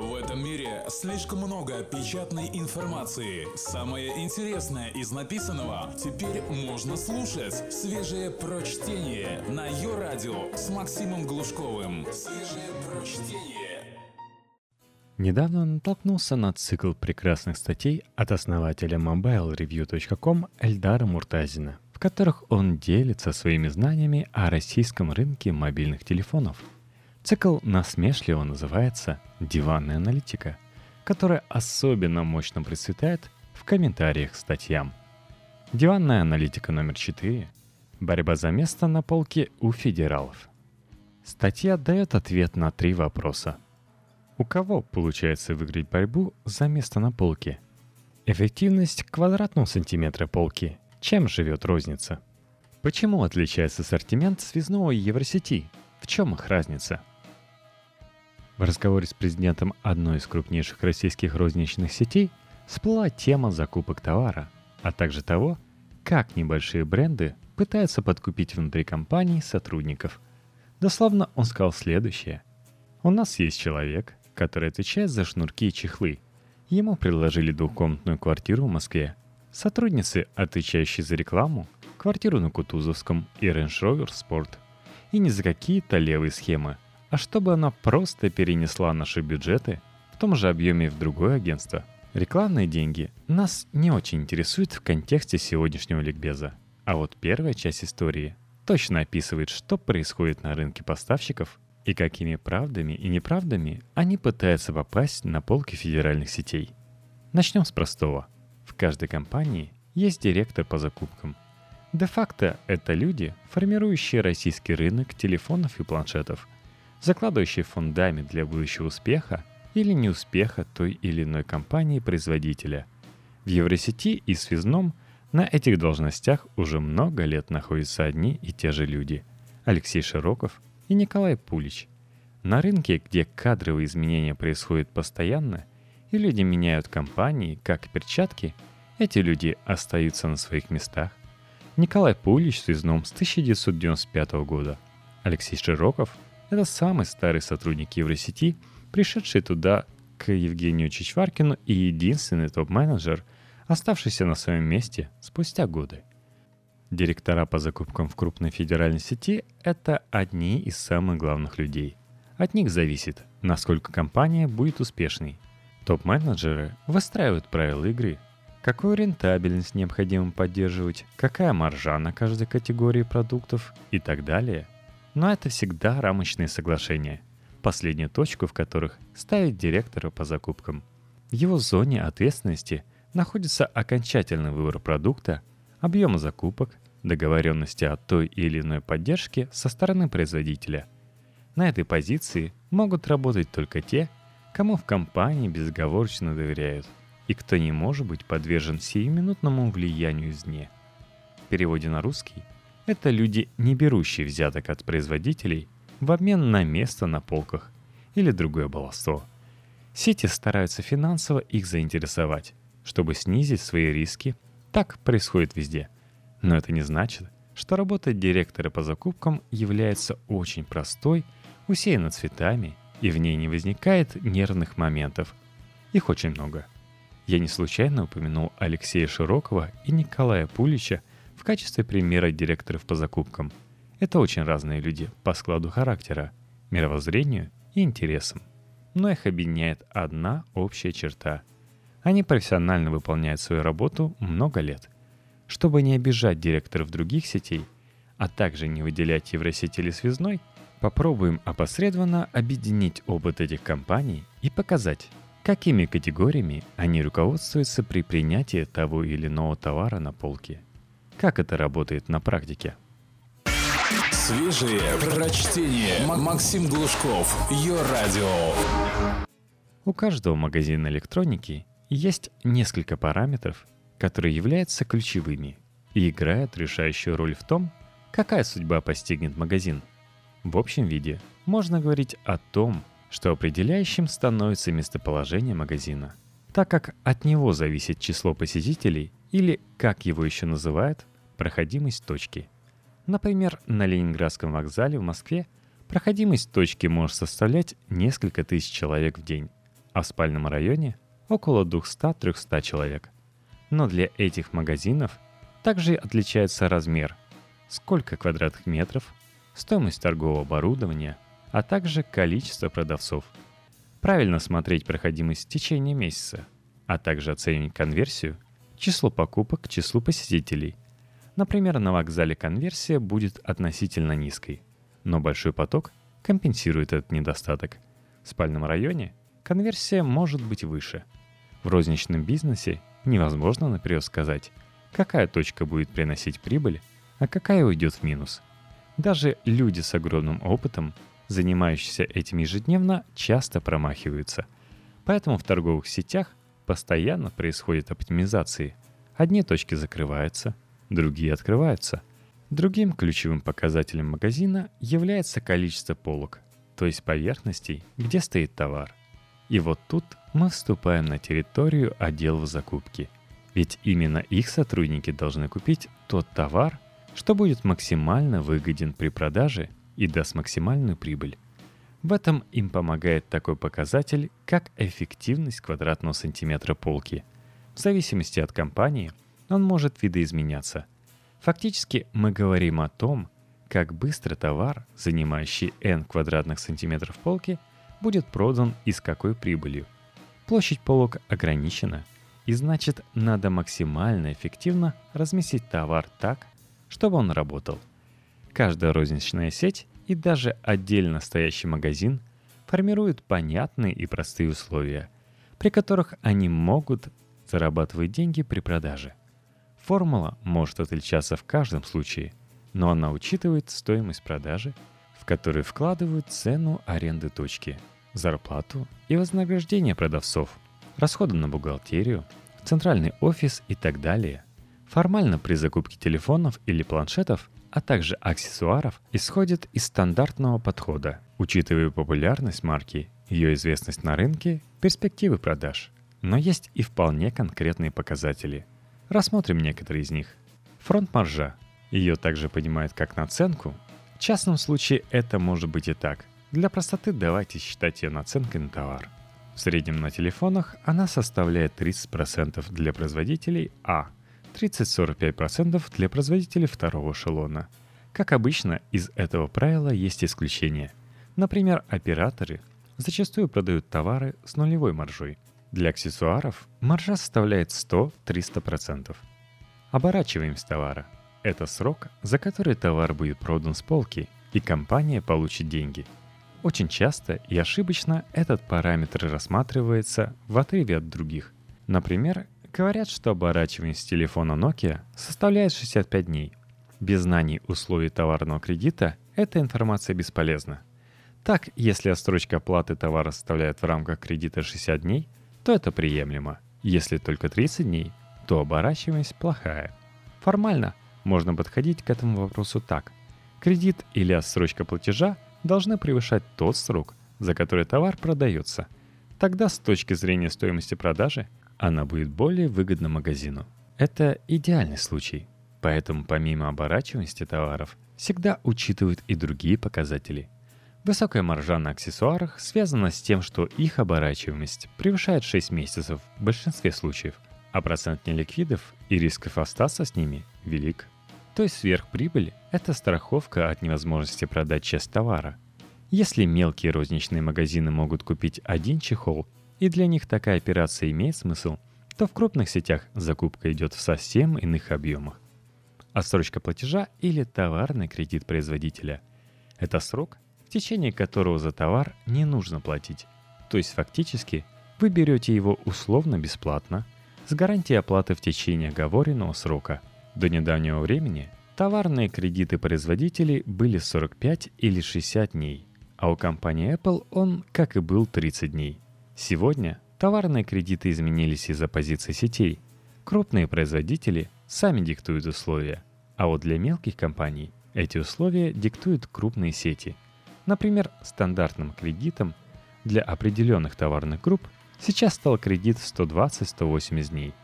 В этом мире слишком много печатной информации. Самое интересное из написанного теперь можно слушать. Свежее прочтение на ее радио с Максимом Глушковым. Свежее прочтение. Недавно натолкнулся на цикл прекрасных статей от основателя mobilereview.com Эльдара Муртазина, в которых он делится своими знаниями о российском рынке мобильных телефонов – Цикл насмешливо называется «Диванная аналитика», которая особенно мощно процветает в комментариях к статьям. Диванная аналитика номер 4. Борьба за место на полке у федералов. Статья дает ответ на три вопроса. У кого получается выиграть борьбу за место на полке? Эффективность квадратного сантиметра полки. Чем живет розница? Почему отличается ассортимент связного Евросети? В чем их разница? В разговоре с президентом одной из крупнейших российских розничных сетей всплыла тема закупок товара, а также того, как небольшие бренды пытаются подкупить внутри компании сотрудников. Дословно он сказал следующее. «У нас есть человек, который отвечает за шнурки и чехлы. Ему предложили двухкомнатную квартиру в Москве. Сотрудницы, отвечающие за рекламу, квартиру на Кутузовском и Range Rover Sport. И не за какие-то левые схемы – а чтобы она просто перенесла наши бюджеты в том же объеме в другое агентство. Рекламные деньги нас не очень интересуют в контексте сегодняшнего ликбеза. А вот первая часть истории точно описывает, что происходит на рынке поставщиков и какими правдами и неправдами они пытаются попасть на полки федеральных сетей. Начнем с простого. В каждой компании есть директор по закупкам. Де-факто это люди, формирующие российский рынок телефонов и планшетов – закладывающий фундамент для будущего успеха или неуспеха той или иной компании-производителя. В Евросети и Связном на этих должностях уже много лет находятся одни и те же люди – Алексей Широков и Николай Пулич. На рынке, где кадровые изменения происходят постоянно, и люди меняют компании, как перчатки, эти люди остаются на своих местах. Николай Пулич в Связном с 1995 года, Алексей Широков – это самый старый сотрудник Евросети, пришедший туда к Евгению Чичваркину и единственный топ-менеджер, оставшийся на своем месте спустя годы. Директора по закупкам в крупной федеральной сети – это одни из самых главных людей. От них зависит, насколько компания будет успешной. Топ-менеджеры выстраивают правила игры, какую рентабельность необходимо поддерживать, какая маржа на каждой категории продуктов и так далее – но это всегда рамочные соглашения, последнюю точку в которых ставит директора по закупкам. В его зоне ответственности находится окончательный выбор продукта, объем закупок, договоренности о той или иной поддержке со стороны производителя. На этой позиции могут работать только те, кому в компании безоговорочно доверяют и кто не может быть подвержен сиюминутному влиянию извне. В переводе на русский это люди, не берущие взяток от производителей в обмен на место на полках или другое баловство. Сети стараются финансово их заинтересовать, чтобы снизить свои риски. Так происходит везде. Но это не значит, что работа директора по закупкам является очень простой, усеяна цветами, и в ней не возникает нервных моментов. Их очень много. Я не случайно упомянул Алексея Широкого и Николая Пулича в качестве примера директоров по закупкам. Это очень разные люди по складу характера, мировоззрению и интересам. Но их объединяет одна общая черта. Они профессионально выполняют свою работу много лет. Чтобы не обижать директоров других сетей, а также не выделять Евросеть или Связной, попробуем опосредованно объединить опыт этих компаний и показать, какими категориями они руководствуются при принятии того или иного товара на полке – как это работает на практике? Свежие прочтение. Максим Глушков. Ее радио. У каждого магазина электроники есть несколько параметров, которые являются ключевыми и играют решающую роль в том, какая судьба постигнет магазин. В общем виде можно говорить о том, что определяющим становится местоположение магазина, так как от него зависит число посетителей или, как его еще называют, проходимость точки. Например, на Ленинградском вокзале в Москве проходимость точки может составлять несколько тысяч человек в день. а в спальном районе около 200-300 человек. Но для этих магазинов также отличается размер, сколько квадратных метров, стоимость торгового оборудования, а также количество продавцов. Правильно смотреть проходимость в течение месяца, а также оценивать конверсию, число покупок к числу посетителей. Например, на вокзале конверсия будет относительно низкой, но большой поток компенсирует этот недостаток. В спальном районе конверсия может быть выше. В розничном бизнесе невозможно наперед сказать, какая точка будет приносить прибыль, а какая уйдет в минус. Даже люди с огромным опытом, занимающиеся этим ежедневно, часто промахиваются. Поэтому в торговых сетях постоянно происходит оптимизации. Одни точки закрываются, другие открываются. Другим ключевым показателем магазина является количество полок, то есть поверхностей, где стоит товар. И вот тут мы вступаем на территорию отделов закупки – ведь именно их сотрудники должны купить тот товар, что будет максимально выгоден при продаже и даст максимальную прибыль. В этом им помогает такой показатель, как эффективность квадратного сантиметра полки. В зависимости от компании он может видоизменяться. Фактически мы говорим о том, как быстро товар, занимающий n квадратных сантиметров полки, будет продан и с какой прибылью. Площадь полок ограничена – и значит, надо максимально эффективно разместить товар так, чтобы он работал. Каждая розничная сеть и даже отдельно стоящий магазин формируют понятные и простые условия, при которых они могут зарабатывать деньги при продаже. Формула может отличаться в каждом случае, но она учитывает стоимость продажи, в которую вкладывают цену аренды точки, зарплату и вознаграждение продавцов, расходы на бухгалтерию, центральный офис и так далее. Формально при закупке телефонов или планшетов, а также аксессуаров, исходит из стандартного подхода, учитывая популярность марки, ее известность на рынке, перспективы продаж. Но есть и вполне конкретные показатели. Рассмотрим некоторые из них. Фронт-маржа. Ее также понимают как наценку. В частном случае это может быть и так. Для простоты давайте считать ее наценкой на товар – в среднем на телефонах она составляет 30% для производителей А, 30-45% для производителей второго эшелона. Как обычно, из этого правила есть исключения. Например, операторы зачастую продают товары с нулевой маржой. Для аксессуаров маржа составляет 100-300%. Оборачиваемость товара – это срок, за который товар будет продан с полки, и компания получит деньги – очень часто и ошибочно этот параметр рассматривается в отрыве от других. Например, говорят, что оборачиваемость телефона Nokia составляет 65 дней. Без знаний условий товарного кредита эта информация бесполезна. Так, если отсрочка оплаты товара составляет в рамках кредита 60 дней, то это приемлемо. Если только 30 дней, то оборачиваемость плохая. Формально можно подходить к этому вопросу так. Кредит или отсрочка платежа – должны превышать тот срок, за который товар продается. Тогда с точки зрения стоимости продажи она будет более выгодна магазину. Это идеальный случай. Поэтому помимо оборачиваемости товаров всегда учитывают и другие показатели. Высокая маржа на аксессуарах связана с тем, что их оборачиваемость превышает 6 месяцев в большинстве случаев, а процент неликвидов и рисков остаться с ними велик. То есть сверхприбыль – это страховка от невозможности продать часть товара. Если мелкие розничные магазины могут купить один чехол, и для них такая операция имеет смысл, то в крупных сетях закупка идет в совсем иных объемах. Отсрочка платежа или товарный кредит производителя – это срок, в течение которого за товар не нужно платить. То есть фактически вы берете его условно бесплатно с гарантией оплаты в течение оговоренного срока – до недавнего времени товарные кредиты производителей были 45 или 60 дней, а у компании Apple он, как и был, 30 дней. Сегодня товарные кредиты изменились из-за позиции сетей. Крупные производители сами диктуют условия, а вот для мелких компаний эти условия диктуют крупные сети. Например, стандартным кредитом для определенных товарных групп сейчас стал кредит в 120-180 дней.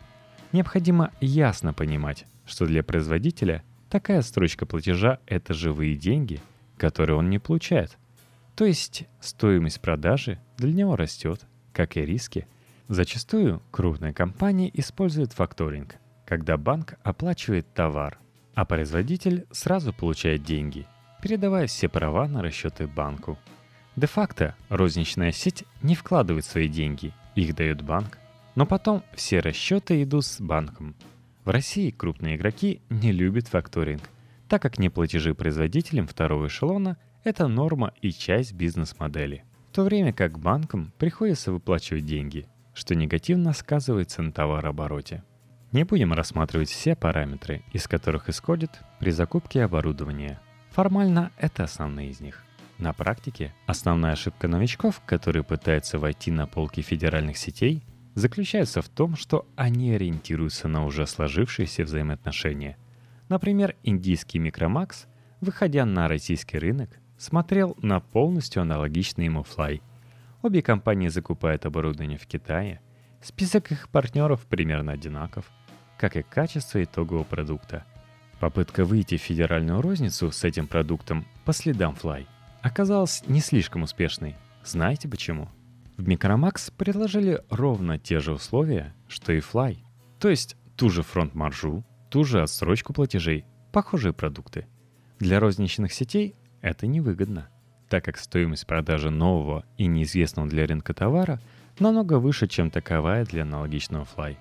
Необходимо ясно понимать, что для производителя такая строчка платежа — это живые деньги, которые он не получает. То есть стоимость продажи для него растет, как и риски. Зачастую крупные компании используют факторинг, когда банк оплачивает товар, а производитель сразу получает деньги, передавая все права на расчеты банку. Де-факто розничная сеть не вкладывает свои деньги, их дает банк, но потом все расчеты идут с банком. В России крупные игроки не любят факторинг, так как неплатежи производителям второго эшелона – это норма и часть бизнес-модели. В то время как банкам приходится выплачивать деньги, что негативно сказывается на товарообороте. Не будем рассматривать все параметры, из которых исходит при закупке оборудования. Формально это основные из них. На практике основная ошибка новичков, которые пытаются войти на полки федеральных сетей, заключается в том, что они ориентируются на уже сложившиеся взаимоотношения. Например, индийский Micromax, выходя на российский рынок, смотрел на полностью аналогичный ему Fly. Обе компании закупают оборудование в Китае. Список их партнеров примерно одинаков, как и качество итогового продукта. Попытка выйти в федеральную розницу с этим продуктом по следам Fly оказалась не слишком успешной. Знаете почему? В Micromax предложили ровно те же условия, что и Fly. То есть ту же фронт-маржу, ту же отсрочку платежей, похожие продукты. Для розничных сетей это невыгодно, так как стоимость продажи нового и неизвестного для рынка товара намного выше, чем таковая для аналогичного Fly.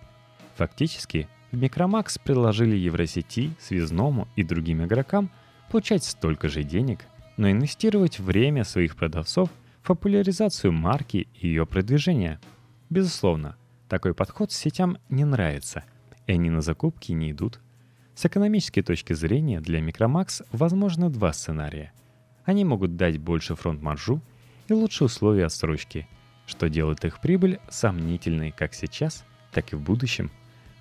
Фактически, в Micromax предложили Евросети, связному и другим игрокам получать столько же денег, но инвестировать время своих продавцов в популяризацию марки и ее продвижение. Безусловно, такой подход сетям не нравится, и они на закупки не идут. С экономической точки зрения для Micromax возможны два сценария – они могут дать больше фронт-маржу и лучшие условия отсрочки, что делает их прибыль сомнительной как сейчас, так и в будущем.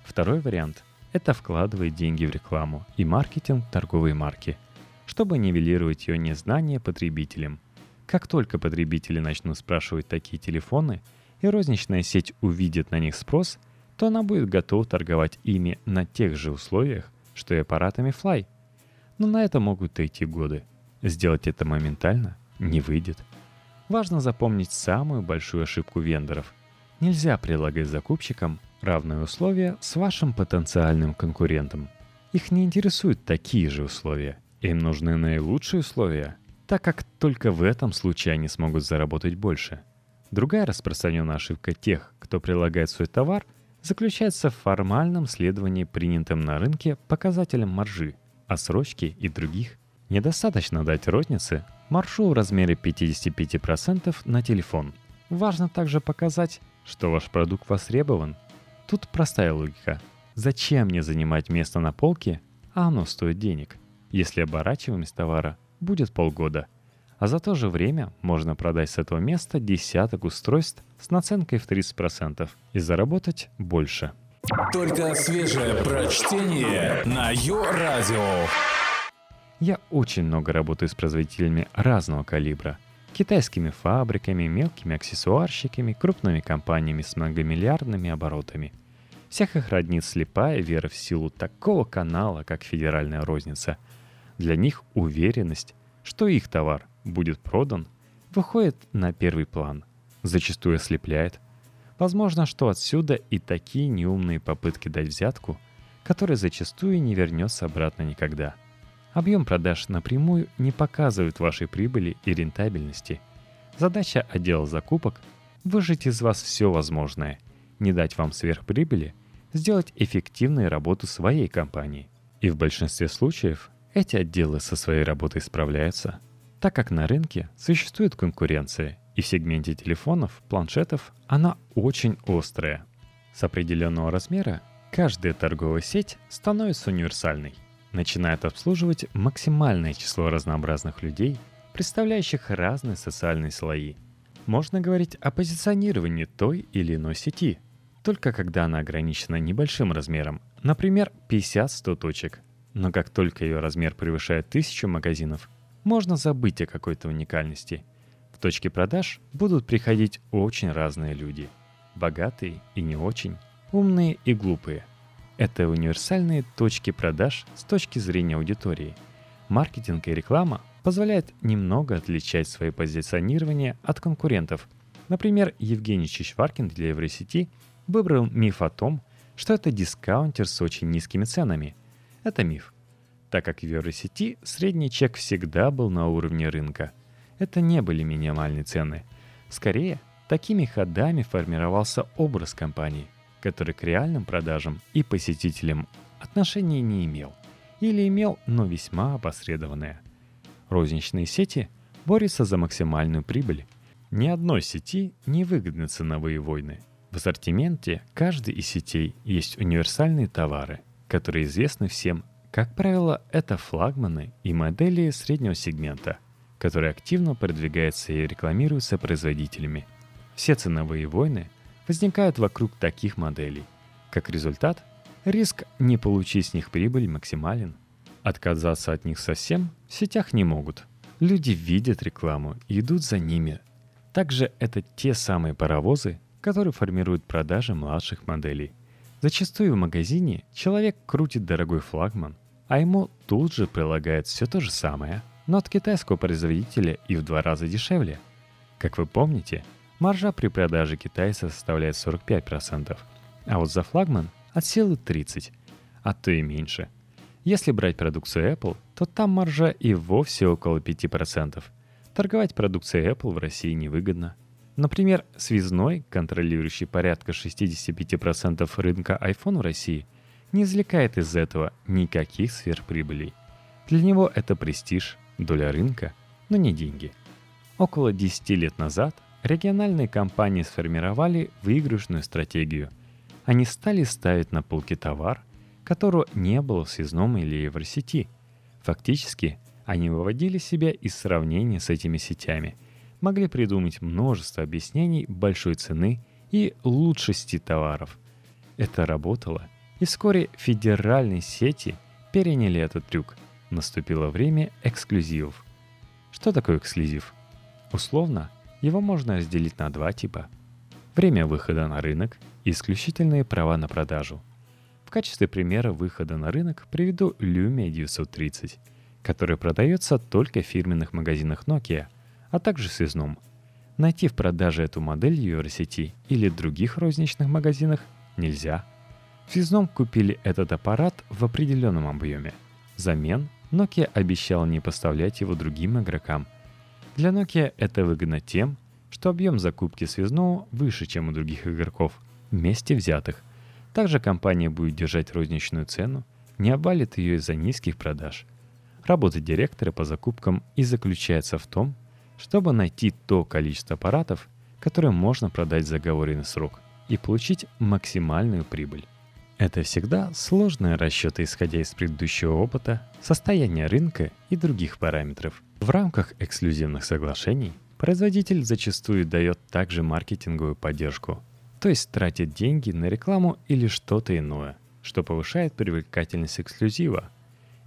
Второй вариант – это вкладывать деньги в рекламу и маркетинг торговой марки, чтобы нивелировать ее незнание потребителям. Как только потребители начнут спрашивать такие телефоны, и розничная сеть увидит на них спрос, то она будет готова торговать ими на тех же условиях, что и аппаратами Fly. Но на это могут идти годы – Сделать это моментально не выйдет. Важно запомнить самую большую ошибку вендоров. Нельзя предлагать закупщикам равные условия с вашим потенциальным конкурентом. Их не интересуют такие же условия. Им нужны наилучшие условия, так как только в этом случае они смогут заработать больше. Другая распространенная ошибка тех, кто предлагает свой товар, заключается в формальном следовании принятым на рынке показателям маржи, отсрочки и других – Недостаточно дать рознице маршу в размере 55% на телефон. Важно также показать, что ваш продукт востребован. Тут простая логика. Зачем мне занимать место на полке, а оно стоит денег, если оборачиваемость товара будет полгода, а за то же время можно продать с этого места десяток устройств с наценкой в 30% и заработать больше. Только свежее прочтение на Йо-Радио. Я очень много работаю с производителями разного калибра. Китайскими фабриками, мелкими аксессуарщиками, крупными компаниями с многомиллиардными оборотами. Всех их роднит слепая вера в силу такого канала, как федеральная розница. Для них уверенность, что их товар будет продан, выходит на первый план. Зачастую ослепляет. Возможно, что отсюда и такие неумные попытки дать взятку, которая зачастую не вернется обратно никогда – Объем продаж напрямую не показывает вашей прибыли и рентабельности. Задача отдела закупок – выжать из вас все возможное, не дать вам сверхприбыли, сделать эффективную работу своей компании. И в большинстве случаев эти отделы со своей работой справляются, так как на рынке существует конкуренция, и в сегменте телефонов, планшетов она очень острая. С определенного размера каждая торговая сеть становится универсальной начинает обслуживать максимальное число разнообразных людей, представляющих разные социальные слои. Можно говорить о позиционировании той или иной сети, только когда она ограничена небольшим размером, например, 50-100 точек. Но как только ее размер превышает 1000 магазинов, можно забыть о какой-то уникальности. В точке продаж будут приходить очень разные люди. Богатые и не очень, умные и глупые – это универсальные точки продаж с точки зрения аудитории. Маркетинг и реклама позволяют немного отличать свое позиционирование от конкурентов. Например, Евгений Чичваркин для Евросети выбрал миф о том, что это дискаунтер с очень низкими ценами. Это миф, так как в Евросети средний чек всегда был на уровне рынка. Это не были минимальные цены. Скорее, такими ходами формировался образ компании, который к реальным продажам и посетителям отношения не имел. Или имел, но весьма опосредованное. Розничные сети борются за максимальную прибыль. Ни одной сети не выгодны ценовые войны. В ассортименте каждой из сетей есть универсальные товары, которые известны всем. Как правило, это флагманы и модели среднего сегмента, которые активно продвигаются и рекламируются производителями. Все ценовые войны возникают вокруг таких моделей. Как результат, риск не получить с них прибыль максимален. Отказаться от них совсем в сетях не могут – Люди видят рекламу и идут за ними. Также это те самые паровозы, которые формируют продажи младших моделей. Зачастую в магазине человек крутит дорогой флагман, а ему тут же прилагает все то же самое, но от китайского производителя и в два раза дешевле. Как вы помните, маржа при продаже китайца составляет 45%, а вот за флагман от силы 30%, а то и меньше – если брать продукцию Apple, то там маржа и вовсе около 5%. Торговать продукцией Apple в России невыгодно. Например, связной, контролирующий порядка 65% рынка iPhone в России, не извлекает из этого никаких сверхприбылей. Для него это престиж, доля рынка, но не деньги. Около 10 лет назад региональные компании сформировали выигрышную стратегию. Они стали ставить на полки товар – которого не было в связном или евросети. Фактически, они выводили себя из сравнения с этими сетями, могли придумать множество объяснений большой цены и лучшести товаров. Это работало, и вскоре федеральные сети переняли этот трюк. Наступило время эксклюзивов. Что такое эксклюзив? Условно, его можно разделить на два типа. Время выхода на рынок и исключительные права на продажу – в качестве примера выхода на рынок приведу Lumia 930, который продается только в фирменных магазинах Nokia, а также в связном. Найти в продаже эту модель в Евросети или других розничных магазинах нельзя. В связном купили этот аппарат в определенном объеме. Взамен Nokia обещала не поставлять его другим игрокам. Для Nokia это выгодно тем, что объем закупки связного выше, чем у других игроков, вместе взятых – также компания будет держать розничную цену, не обвалит ее из-за низких продаж. Работа директора по закупкам и заключается в том, чтобы найти то количество аппаратов, которое можно продать за оговоренный срок и получить максимальную прибыль. Это всегда сложные расчеты, исходя из предыдущего опыта, состояния рынка и других параметров. В рамках эксклюзивных соглашений производитель зачастую дает также маркетинговую поддержку – то есть тратит деньги на рекламу или что-то иное, что повышает привлекательность эксклюзива.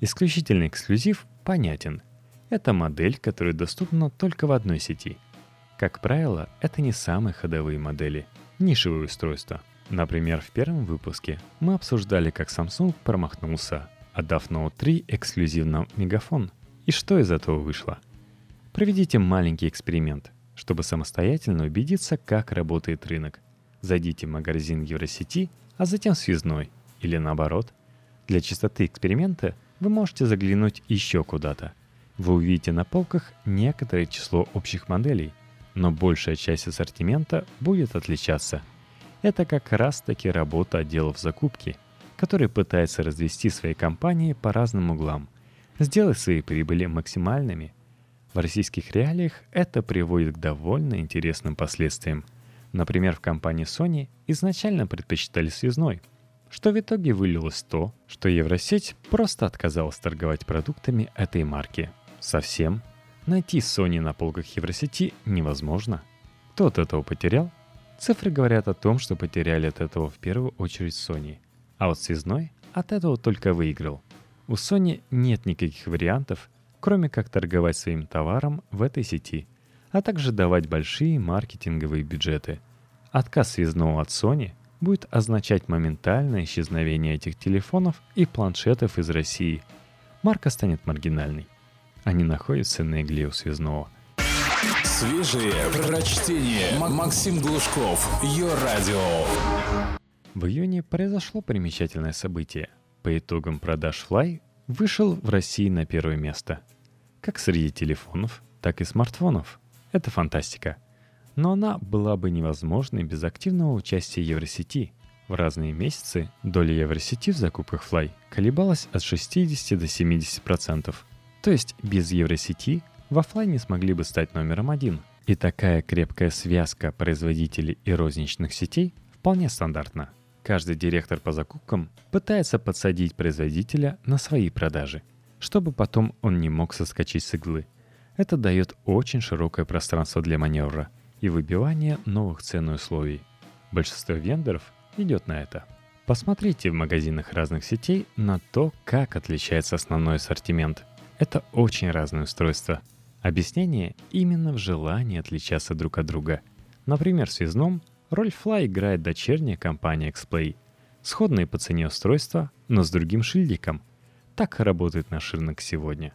Исключительный эксклюзив понятен. Это модель, которая доступна только в одной сети. Как правило, это не самые ходовые модели, нишевые устройства. Например, в первом выпуске мы обсуждали, как Samsung промахнулся, отдав Note 3 эксклюзивно мегафон. И что из этого вышло? Проведите маленький эксперимент, чтобы самостоятельно убедиться, как работает рынок – Зайдите в магазин Евросети, а затем связной, или наоборот. Для чистоты эксперимента вы можете заглянуть еще куда-то. Вы увидите на полках некоторое число общих моделей, но большая часть ассортимента будет отличаться. Это как раз таки работа отделов закупки, которые пытаются развести свои компании по разным углам, сделать свои прибыли максимальными. В российских реалиях это приводит к довольно интересным последствиям – Например, в компании Sony изначально предпочитали связной, что в итоге вылилось то, что Евросеть просто отказалась торговать продуктами этой марки. Совсем. Найти Sony на полках Евросети невозможно. Кто от этого потерял? Цифры говорят о том, что потеряли от этого в первую очередь Sony. А вот связной от этого только выиграл. У Sony нет никаких вариантов, кроме как торговать своим товаром в этой сети – а также давать большие маркетинговые бюджеты. Отказ связного от Sony будет означать моментальное исчезновение этих телефонов и планшетов из России. Марка станет маргинальной. Они находятся на игле у связного. Свежие прочтение. Максим Глушков. Ее радио. В июне произошло примечательное событие. По итогам продаж Fly вышел в России на первое место. Как среди телефонов, так и смартфонов. Это фантастика. Но она была бы невозможной без активного участия Евросети. В разные месяцы доля Евросети в закупках Fly колебалась от 60 до 70%. То есть без Евросети в офлайне смогли бы стать номером один. И такая крепкая связка производителей и розничных сетей вполне стандартна. Каждый директор по закупкам пытается подсадить производителя на свои продажи, чтобы потом он не мог соскочить с иглы. Это дает очень широкое пространство для маневра и выбивания новых цен и условий. Большинство вендоров идет на это. Посмотрите в магазинах разных сетей на то, как отличается основной ассортимент. Это очень разные устройства – Объяснение именно в желании отличаться друг от друга. Например, в связном роль Fly играет дочерняя компания Xplay. Сходные по цене устройства, но с другим шильдиком. Так работает наш рынок сегодня.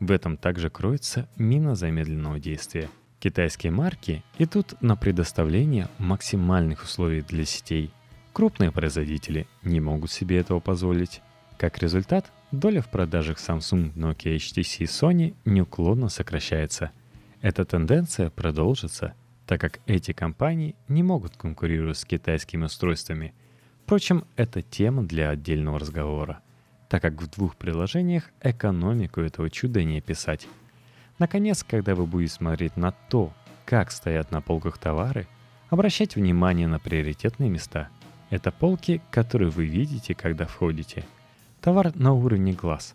В этом также кроется мина замедленного действия. Китайские марки идут на предоставление максимальных условий для сетей. Крупные производители не могут себе этого позволить. Как результат, доля в продажах Samsung, Nokia, HTC и Sony неуклонно сокращается. Эта тенденция продолжится, так как эти компании не могут конкурировать с китайскими устройствами. Впрочем, это тема для отдельного разговора, так как в двух приложениях экономику этого чуда не описать. Наконец, когда вы будете смотреть на то, как стоят на полках товары, обращайте внимание на приоритетные места. Это полки, которые вы видите, когда входите – Товар на уровне глаз.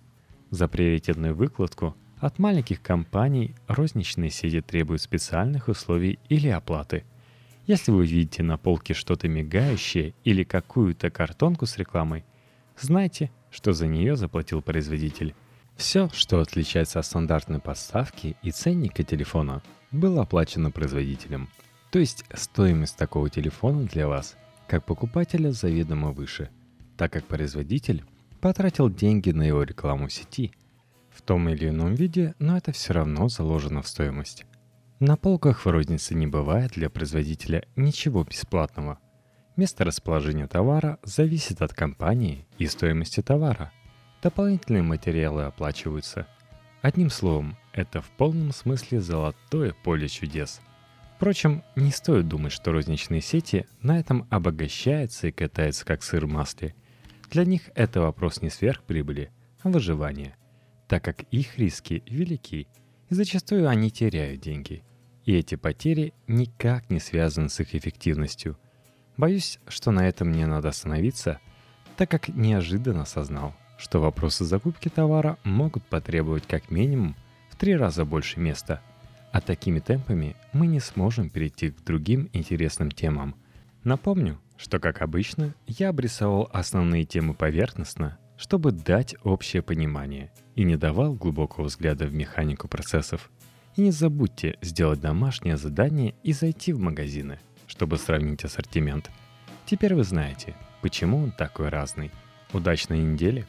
За приоритетную выкладку от маленьких компаний розничные сети требуют специальных условий или оплаты. Если вы видите на полке что-то мигающее или какую-то картонку с рекламой, знайте, что за нее заплатил производитель. Все, что отличается от стандартной подставки и ценника телефона, было оплачено производителем. То есть стоимость такого телефона для вас, как покупателя, заведомо выше, так как производитель потратил деньги на его рекламу в сети. В том или ином виде, но это все равно заложено в стоимость. На полках в рознице не бывает для производителя ничего бесплатного. Место расположения товара зависит от компании и стоимости товара. Дополнительные материалы оплачиваются. Одним словом, это в полном смысле золотое поле чудес. Впрочем, не стоит думать, что розничные сети на этом обогащаются и катаются как сыр в масле – для них это вопрос не сверхприбыли, а выживания, так как их риски велики, и зачастую они теряют деньги. И эти потери никак не связаны с их эффективностью. Боюсь, что на этом мне надо остановиться, так как неожиданно осознал, что вопросы закупки товара могут потребовать как минимум в три раза больше места, а такими темпами мы не сможем перейти к другим интересным темам. Напомню, что, как обычно, я обрисовал основные темы поверхностно, чтобы дать общее понимание и не давал глубокого взгляда в механику процессов. И не забудьте сделать домашнее задание и зайти в магазины, чтобы сравнить ассортимент. Теперь вы знаете, почему он такой разный. Удачной недели!